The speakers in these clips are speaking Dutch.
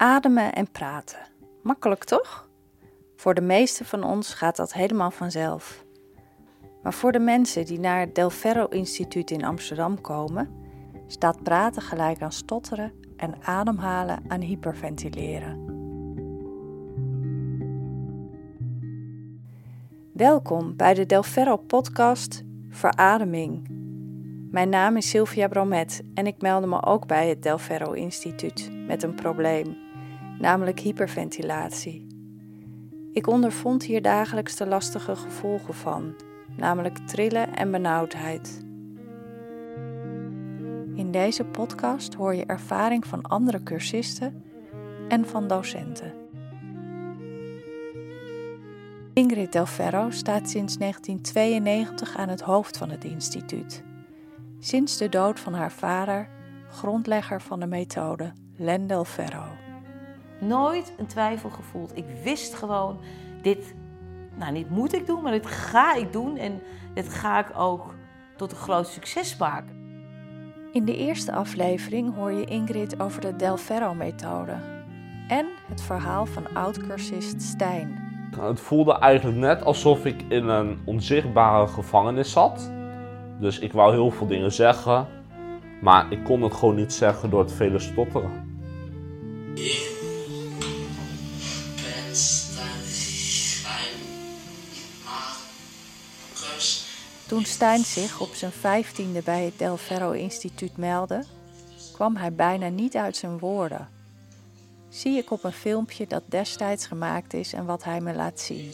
Ademen en praten. Makkelijk toch? Voor de meesten van ons gaat dat helemaal vanzelf. Maar voor de mensen die naar het Del Ferro Instituut in Amsterdam komen, staat praten gelijk aan stotteren en ademhalen aan hyperventileren. Welkom bij de Del Ferro podcast Verademing. Mijn naam is Sylvia Bromet en ik meldde me ook bij het Del Ferro Instituut met een probleem, namelijk hyperventilatie. Ik ondervond hier dagelijks de lastige gevolgen van, namelijk trillen en benauwdheid. In deze podcast hoor je ervaring van andere cursisten en van docenten. Ingrid Del Ferro staat sinds 1992 aan het hoofd van het instituut. Sinds de dood van haar vader, grondlegger van de methode Len Del Ferro. Nooit een twijfel gevoeld. Ik wist gewoon, dit, nou niet moet ik doen, maar dit ga ik doen. En dit ga ik ook tot een groot succes maken. In de eerste aflevering hoor je Ingrid over de Del Ferro-methode en het verhaal van oud-cursist Stijn. Het voelde eigenlijk net alsof ik in een onzichtbare gevangenis zat. Dus ik wou heel veel dingen zeggen, maar ik kon het gewoon niet zeggen door het vele stotteren. Toen Stijn zich op zijn vijftiende bij het Del Ferro Instituut meldde, kwam hij bijna niet uit zijn woorden. Zie ik op een filmpje dat destijds gemaakt is en wat hij me laat zien.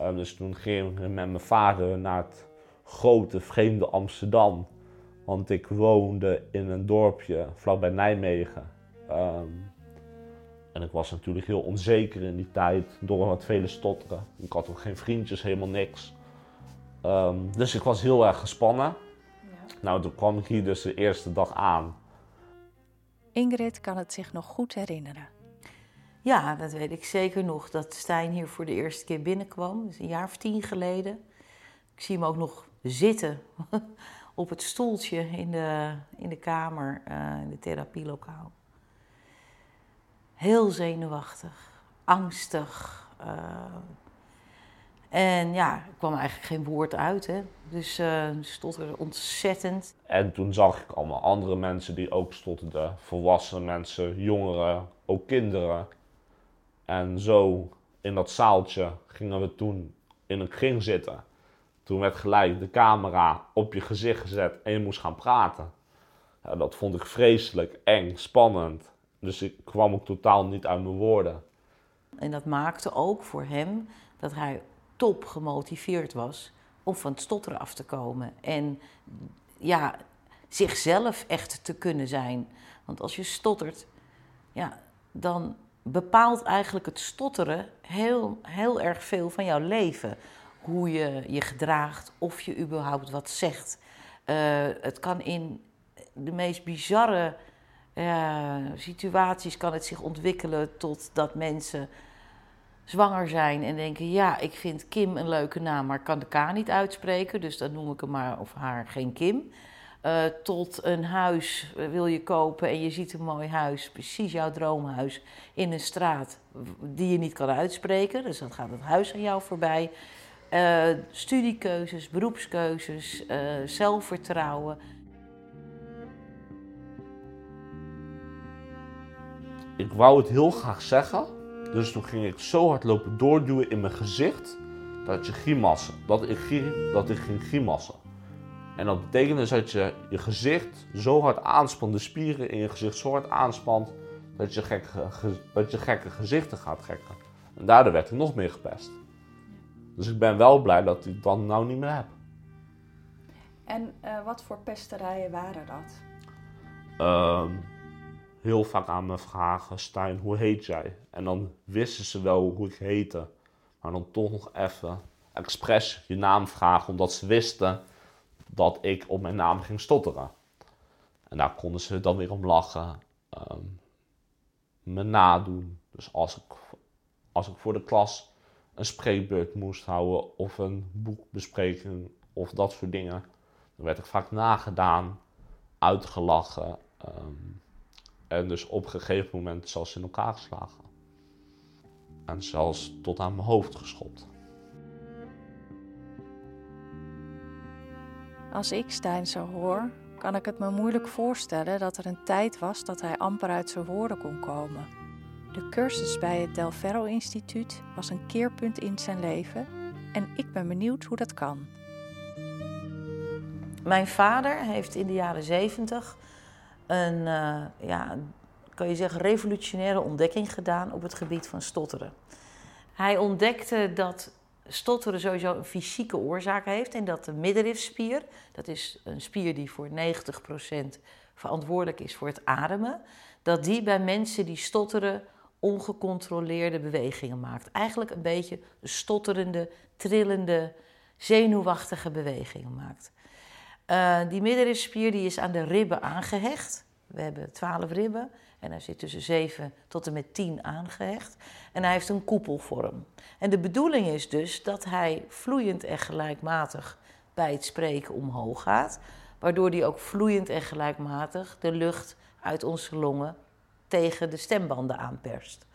Um, dus toen ging ik met mijn vader naar het grote vreemde Amsterdam. Want ik woonde in een dorpje vlakbij Nijmegen. Um, en ik was natuurlijk heel onzeker in die tijd door wat vele stotteren. Ik had ook geen vriendjes, helemaal niks. Um, dus ik was heel erg gespannen. Ja. Nou, toen kwam ik hier dus de eerste dag aan. Ingrid kan het zich nog goed herinneren. Ja, dat weet ik zeker nog. Dat Stijn hier voor de eerste keer binnenkwam. Dus een jaar of tien geleden. Ik zie hem ook nog zitten op het stoeltje in de, in de kamer, uh, in de therapielokaal. Heel zenuwachtig, angstig. Uh, en ja, er kwam eigenlijk geen woord uit. Hè? Dus uh, stotterde ontzettend. En toen zag ik allemaal andere mensen die ook stotterden. Volwassen mensen, jongeren, ook kinderen. En zo in dat zaaltje gingen we toen in een kring zitten. Toen werd gelijk de camera op je gezicht gezet en je moest gaan praten. Ja, dat vond ik vreselijk, eng, spannend. Dus ik kwam ook totaal niet uit mijn woorden. En dat maakte ook voor hem dat hij top gemotiveerd was om van het stotteren af te komen. En ja, zichzelf echt te kunnen zijn. Want als je stottert, ja, dan bepaalt eigenlijk het stotteren heel, heel erg veel van jouw leven. Hoe je je gedraagt, of je überhaupt wat zegt. Uh, het kan in de meest bizarre uh, situaties kan het zich ontwikkelen tot dat mensen zwanger zijn en denken: ja, ik vind Kim een leuke naam, maar kan de K niet uitspreken, dus dan noem ik hem maar of haar geen Kim. Uh, tot een huis wil je kopen en je ziet een mooi huis, precies jouw droomhuis, in een straat die je niet kan uitspreken. Dus dan gaat het huis aan jou voorbij. Uh, studiekeuzes, beroepskeuzes, zelfvertrouwen. Ik wou het heel graag zeggen, dus toen ging ik zo hard lopen doorduwen in mijn gezicht dat je grimassen, dat ik, dat ik ging grimassen. En dat betekent dus dat je je gezicht zo hard aanspant, de spieren in je gezicht zo hard aanspant, dat je gekke, dat je gekke gezichten gaat gekken. En daardoor werd ik nog meer gepest. Dus ik ben wel blij dat ik dat nou niet meer heb. En uh, wat voor pesterijen waren dat? Uh, heel vaak aan me vragen, Stijn, hoe heet jij? En dan wisten ze wel hoe ik heette. Maar dan toch nog even expres je naam vragen, omdat ze wisten dat ik op mijn naam ging stotteren. En daar konden ze dan weer om lachen. Um, me nadoen. Dus als ik, als ik voor de klas een spreekbeurt moest houden of een boekbespreking of dat soort dingen, dan werd ik vaak nagedaan. uitgelachen. ehm, en dus op een gegeven moment zelfs in elkaar geslagen. En zelfs tot aan mijn hoofd geschopt. Als ik Stijn zo hoor, kan ik het me moeilijk voorstellen dat er een tijd was dat hij amper uit zijn woorden kon komen. De cursus bij het Del Ferro Instituut was een keerpunt in zijn leven en ik ben benieuwd hoe dat kan. Mijn vader heeft in de jaren zeventig een, eh, ja, kan je zeggen, revolutionaire ontdekking gedaan op het gebied van stotteren. Hij ontdekte dat stotteren sowieso een fysieke oorzaak heeft en dat de middenrifspier, dat is een spier die voor 90% verantwoordelijk is voor het ademen, dat die bij mensen die stotteren ongecontroleerde bewegingen maakt. Eigenlijk een beetje stotterende, trillende, zenuwachtige bewegingen maakt. Uh, die middenrifspier die is aan de ribben aangehecht. We hebben 12 ribben en hij zit tussen 7 tot en met 10 aangehecht. En hij heeft een koepelvorm. En de bedoeling is dus dat hij vloeiend en gelijkmatig bij het spreken omhoog gaat. Waardoor hij ook vloeiend en gelijkmatig de lucht uit onze longen tegen de stembanden aanperst.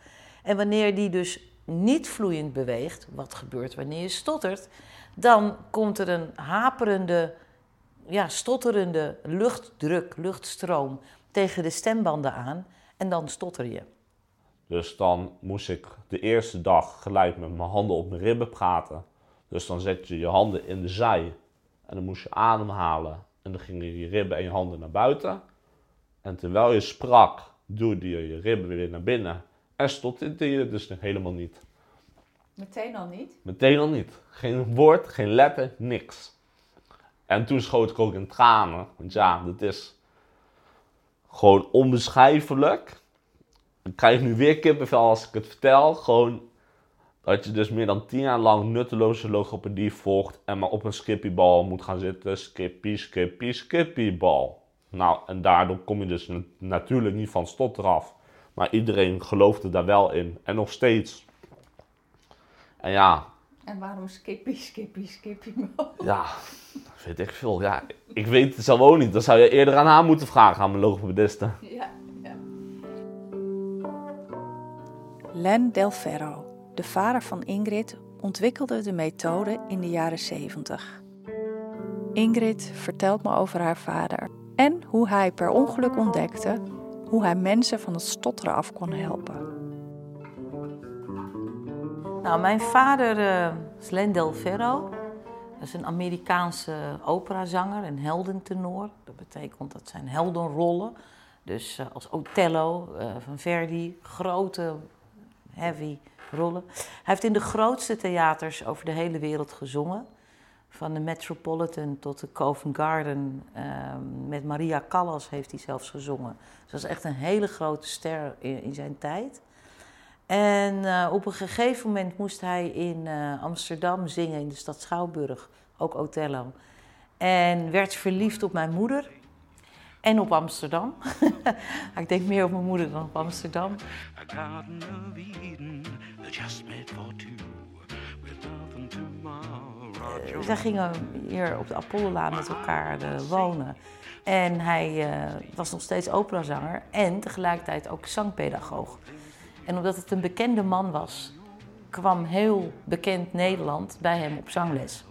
En wanneer die dus niet vloeiend beweegt, wat gebeurt wanneer je stottert, dan komt er een haperende, ja, stotterende luchtdruk, luchtstroom tegen de stembanden aan en dan stotter je. Dus dan moest ik de eerste dag gelijk met mijn handen op mijn ribben praten. Dus dan zet je je handen in de zij en dan moest je ademhalen. En dan gingen je ribben en je handen naar buiten. En terwijl je sprak, duwde je je ribben weer naar binnen. En stotterde je dus helemaal niet. Meteen al niet? Meteen al niet. Geen woord, geen letter, niks. En toen schoot ik ook in tranen. Want ja, dat is gewoon onbeschrijfelijk. Ik krijg nu weer kippenvel als ik het vertel. Gewoon dat je dus meer dan tien jaar lang nutteloze logopedie volgt en maar op een skippybal moet gaan zitten. Skippy, skippy, skippybal. Nou, en daardoor kom je dus natuurlijk niet van stot af. Maar iedereen geloofde daar wel in. En nog steeds. En ja. En waarom skippy, skippy, skippy? Ja, weet ik veel. Ja, ik weet het zelf ook niet. Dan zou je eerder aan haar moeten vragen, aan mijn logopediste. Ja, ja. Len Del Ferro, de vader van Ingrid, ontwikkelde de methode in de jaren 70. Ingrid vertelt me over haar vader en hoe hij per ongeluk ontdekte hoe hij mensen van het stotteren af kon helpen. Nou, mijn vader uh, is Len Del Ferro. Dat is een Amerikaanse operazanger, een heldentenor. Dat betekent dat zijn heldenrollen. Dus uh, als Othello uh, van Verdi, grote, heavy rollen. Hij heeft in de grootste theaters over de hele wereld gezongen. Van de Metropolitan tot de Covent Garden. Ehm, met Maria Callas heeft hij zelfs gezongen. Dus dat is echt een hele grote ster in zijn tijd. En uh, op een gegeven moment moest hij in uh, Amsterdam zingen, in de stad Schouwburg, ook Othello. En werd verliefd op mijn moeder en op Amsterdam. ik denk meer op mijn moeder dan op Amsterdam. A garden of Eden, just made for two, with nothing tomorrow. Uh, zij gingen hier op de Apollolaan met elkaar wonen. En hij was nog steeds operazanger en tegelijkertijd ook zangpedagoog. En omdat het een bekende man was, kwam heel bekend Nederland bij hem op zangles.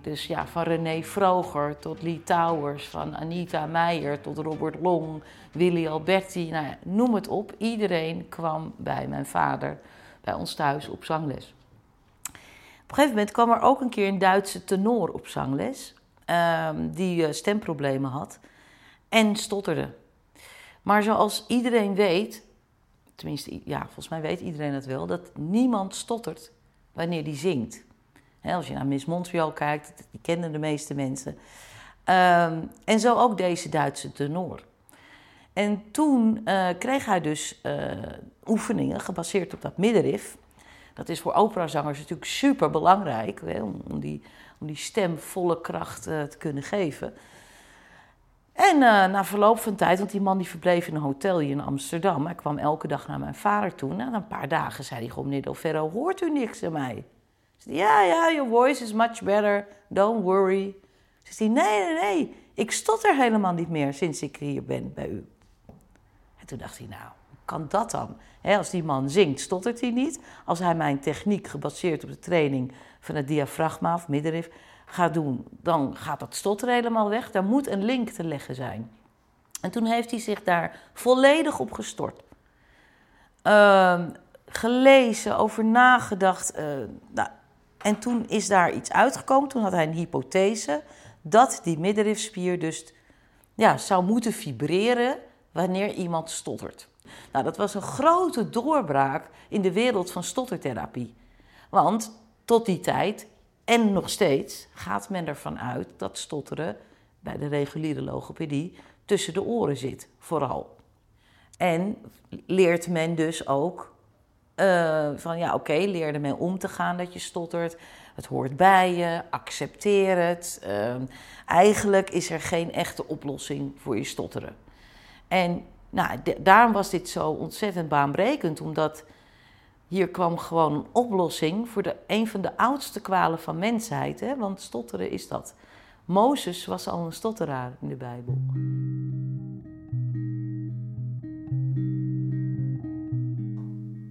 Dus ja, van René Vroger tot Lee Towers, van Anita Meijer tot Robert Long, Willy Alberti, nou ja, noem het op. Iedereen kwam bij mijn vader, bij ons thuis, op zangles. Op een gegeven moment kwam er ook een keer een Duitse tenor op zangles, um, die uh, stemproblemen had en stotterde. Maar zoals iedereen weet, tenminste, ja, volgens mij weet iedereen het wel, dat niemand stottert wanneer die zingt. als je naar Miss Montreal kijkt, die kennen de meeste mensen. Um, en zo ook deze Duitse tenor. En toen uh, kreeg hij dus uh, oefeningen gebaseerd op dat middenrif. Dat is voor operazangers natuurlijk super belangrijk om, om, die, om die stem volle kracht uh, te kunnen geven. En uh, na verloop van tijd, want die man die verbleef in een hotel hier in Amsterdam. Hij kwam elke dag naar mijn vader toe. Na een paar dagen zei hij gewoon, meneer Del Ferro, hoort u niks aan mij? Zei, ja, ja, your voice is much better, don't worry. Zegt hij, nee, nee, nee, ik stotter helemaal niet meer sinds ik hier ben bij u. En toen dacht hij, nou, hoe kan dat dan? als die man zingt, stottert hij niet. Als hij mijn techniek, gebaseerd op de training van het diafragma of middenrif, gaat doen, dan gaat dat stotteren helemaal weg. Daar moet een link te leggen zijn. En toen heeft hij zich daar volledig op gestort. Ehm, gelezen, over nagedacht. Uh, nou, en toen is daar iets uitgekomen. Toen had hij een hypothese dat die middenrifspier dus ja, zou moeten vibreren wanneer iemand stottert. Nou, dat was een grote doorbraak in de wereld van stottertherapie. Want tot die tijd, en nog steeds, gaat men ervan uit dat stotteren bij de reguliere logopedie tussen de oren zit, vooral. En leert men dus ook uh, van ja, oké, okay, men om te gaan dat je stottert. Het hoort bij je, accepteer het. Uh, eigenlijk is er geen echte oplossing voor je stotteren. En nou, daarom was dit zo ontzettend baanbrekend, omdat hier kwam gewoon een oplossing voor de, een van de oudste kwalen van mensheid. Hè? Want stotteren is dat. Mozes was al een stotteraar in de Bijbel.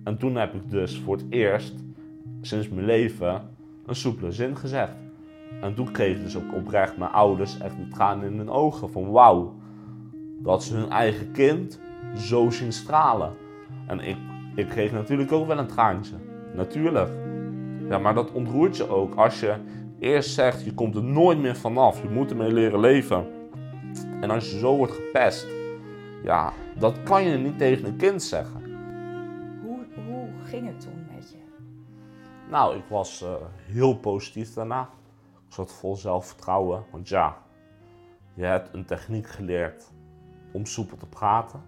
En toen heb ik dus voor het eerst sinds mijn leven een soepele zin gezegd. En toen kregen dus ook oprecht mijn ouders echt een traan in hun ogen van wauw. Dat ze hun eigen kind zo zien stralen. En ik, ik kreeg natuurlijk ook wel een traantje. Natuurlijk. Ja, maar dat ontroert je ook als je eerst zegt je komt er nooit meer vanaf. Je moet ermee leren leven. En als je zo wordt gepest. Ja, dat kan je niet tegen een kind zeggen. Hoe, hoe ging het toen met je? Nou, ik was uh, heel positief daarna. Ik zat vol zelfvertrouwen. Want ja, je hebt een techniek geleerd om soepel te praten.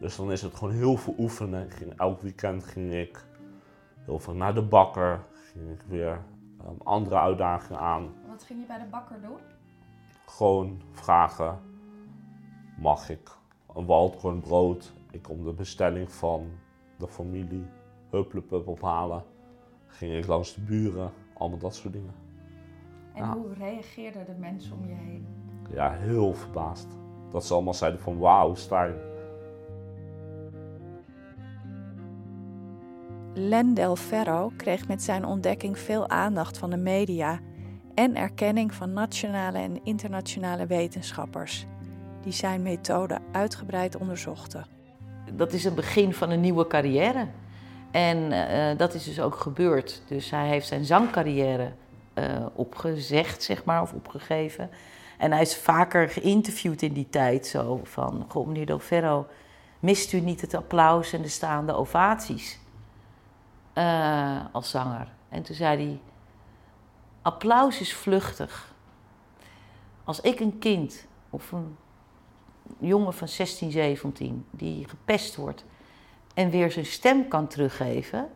Dus dan is het gewoon heel veel oefenen. ging, elk weekend ging ik heel veel naar de bakker. Ging ik weer um, andere uitdagingen aan. Wat ging je bij de bakker doen? Gewoon vragen: mag ik een waldkorn brood? Ik kom de bestelling van de familie Hupplepup ophalen. Ging ik langs de buren, allemaal dat soort dingen. En hoe reageerden de mensen om je heen? Ja, heel verbaasd. Dat ze allemaal zeiden van wauw, Stijn. Len Del Ferro kreeg met zijn ontdekking veel aandacht van de media en erkenning van nationale en internationale wetenschappers, die zijn methode uitgebreid onderzochten. Dat is het begin van een nieuwe carrière. En uh, dat is dus ook gebeurd. Dus hij heeft zijn zangcarrière uh, opgezegd, zeg maar, of opgegeven. En hij is vaker geïnterviewd in die tijd, zo van, goh, meneer Del Ferro, mist u niet het applaus en de staande ovaties uh, als zanger? En toen zei hij, applaus is vluchtig. Als ik een kind of een jongen van 16, 17 die gepest wordt en weer zijn stem kan teruggeven,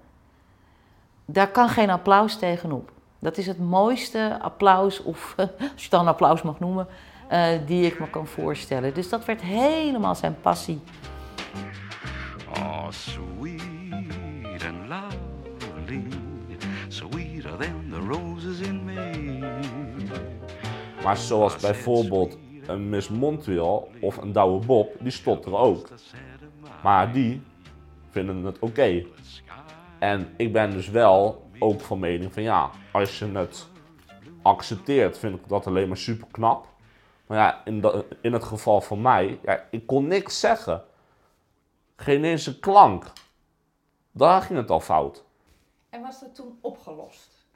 daar kan geen applaus tegenop. Dat is het mooiste applaus, of als je het dan applaus mag noemen, uh, die ik me kan voorstellen. Dus dat werd helemaal zijn passie. Oh, lovely, sweeter than the roses in May. Maar zoals bijvoorbeeld een Miss Montreal of een Douwe Bob, die stotteren ook. Maar die vinden het oké. En ik ben dus wel ook van mening van ja, als je het accepteert, vind ik dat alleen maar super knap. Maar ja, in, in het geval van mij, ja, ik kon niks zeggen. Geen eens een klank. Daar ging het al fout. En was dat toen opgelost?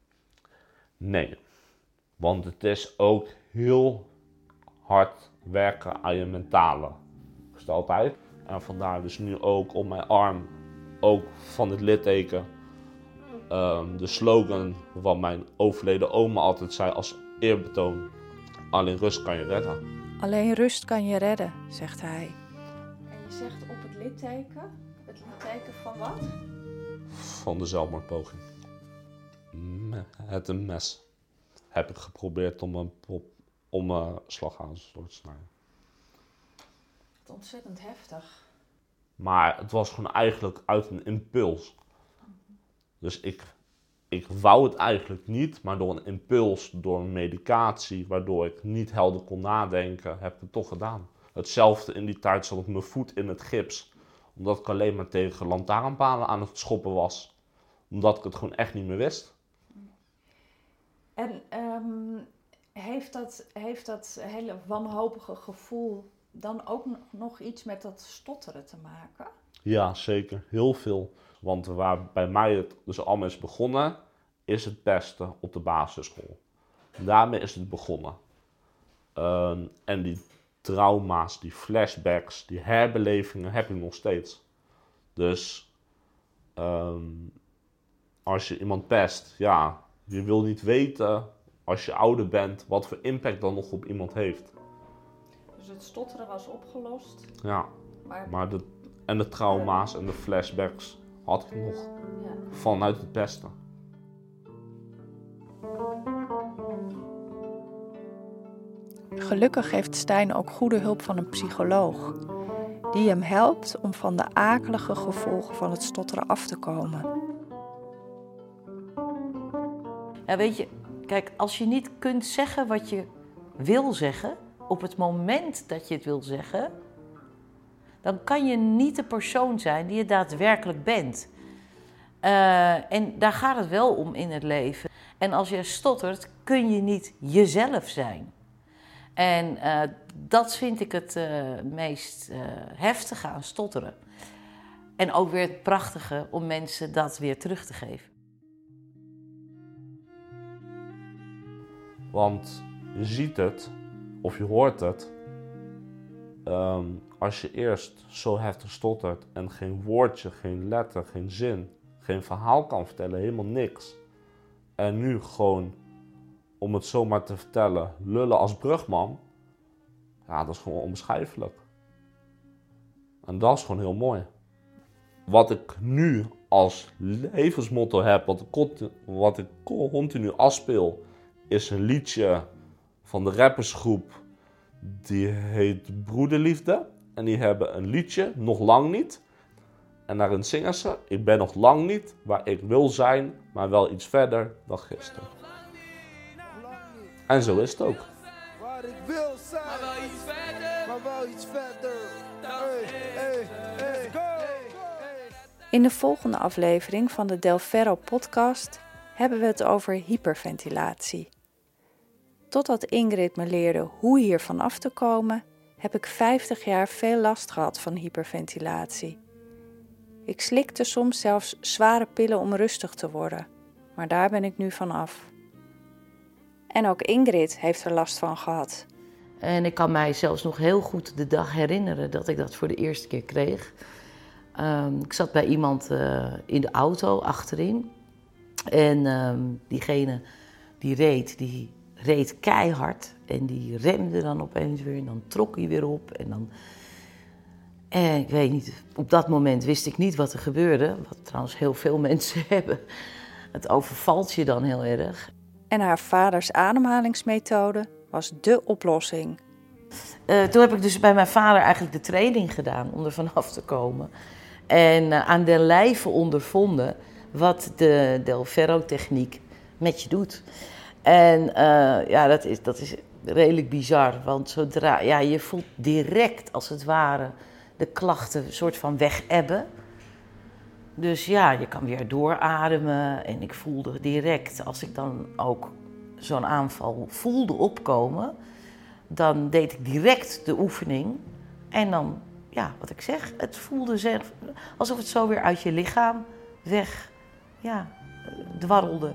Nee. Want het is ook heel hard werken aan je mentale gesteldheid. En vandaar dus nu ook op mijn arm, ook van het litteken, um, de slogan wat mijn overleden oma altijd zei als eerbetoon. Alleen rust kan je redden. Alleen rust kan je redden, zegt hij. En je zegt op het litteken, het litteken van wat? Van de zelfmoordpoging. Het een mes. Heb ik geprobeerd om een pop, om een door te snijden. Wat ontzettend heftig. Maar het was gewoon eigenlijk uit een impuls. Dus ik, ik wou het eigenlijk niet, maar door een impuls, door een medicatie, waardoor ik niet helder kon nadenken, heb ik het toch gedaan. Hetzelfde in die tijd zat ik mijn voet in het gips, omdat ik alleen maar tegen lantaarnpalen aan het schoppen was. Omdat ik het gewoon echt niet meer wist. En ehm, heeft, dat, heeft dat hele wanhopige gevoel dan ook nog iets met dat stotteren te maken? Ja, zeker. Heel veel. Want waar bij mij het dus allemaal is begonnen, is het beste op de basisschool. Daarmee is het begonnen. Ehm, en die trauma's, die flashbacks, die herbelevingen heb ik nog steeds. Dus ehm, als je iemand pest, ja, je wil niet weten als je ouder bent wat voor impact dat nog op iemand heeft. Dus het stotteren was opgelost. Ja, Maar, maar de, en de trauma's en de flashbacks had ik nog ja. vanuit het beste. Gelukkig heeft Stijn ook goede hulp van een psycholoog, die hem helpt om van de akelige gevolgen van het stotteren af te komen. Ja, weet je, kijk, als je niet kunt zeggen wat je wil zeggen op het moment dat je het wil zeggen, dan kan je niet de persoon zijn die je daadwerkelijk bent. Eh, en daar gaat het wel om in het leven. En als je stottert, kun je niet jezelf zijn. En eh, dat vind ik het eh, meest eh, heftige aan stotteren. En ook weer het prachtige om mensen dat weer terug te geven. Want je ziet het, of je hoort het, ehm, als je eerst zo heftig stottert en geen woordje, geen letter, geen zin, geen verhaal kan vertellen, helemaal niks. En nu gewoon, om het zomaar te vertellen, lullen als brugman. Ja, dat is gewoon onbeschrijfelijk. En dat is gewoon heel mooi. Wat ik nu als levensmotto heb, wat ik, conti- wat ik continu afspeel, is een liedje van de rappersgroep. Die heet Broederliefde. En die hebben een liedje, Nog Lang Niet. En daarin zingen ze, ik ben nog lang niet waar ik wil zijn, maar wel iets verder dan gisteren. En zo is het ook. Waar ik wil zijn. Maar wel iets verder. Maar wel iets verder. Hey, hey, hey, go. In de volgende aflevering van de Del Ferro podcast hebben we het over hyperventilatie. Totdat Ingrid me leerde hoe hiervan af te komen, heb ik 50 jaar veel last gehad van hyperventilatie. Ik slikte soms zelfs zware pillen om rustig te worden, maar daar ben ik nu van af. En ook Ingrid heeft er last van gehad. En ik kan mij zelfs nog heel goed de dag herinneren dat ik dat voor de eerste keer kreeg. Ehm, ik zat bij iemand eh, in de auto achterin. En ehm, diegene die reed, die reed keihard. En die remde dan opeens weer. En dan trok hij weer op. En dan... En ik weet niet, op dat moment wist ik niet wat er gebeurde. Wat trouwens heel veel mensen hebben. Het overvalt je dan heel erg. En haar vaders ademhalingsmethode was dé oplossing. Eh, toen heb ik dus bij mijn vader eigenlijk de training gedaan om er vanaf te komen. En eh, aan de lijve ondervonden wat de Del Ferro-techniek met je doet. En eh, ja, dat is, dat is redelijk bizar. Want zodra, ja, je voelt direct als het ware de klachten een soort van wegebben. Dus ja, je kan weer doorademen. En ik voelde direct, als ik dan ook zo'n aanval voelde opkomen, dan deed ik direct de oefening. En dan, ja, wat ik zeg, het voelde zelf alsof het zo weer uit je lichaam weg, ja, dwarrelde.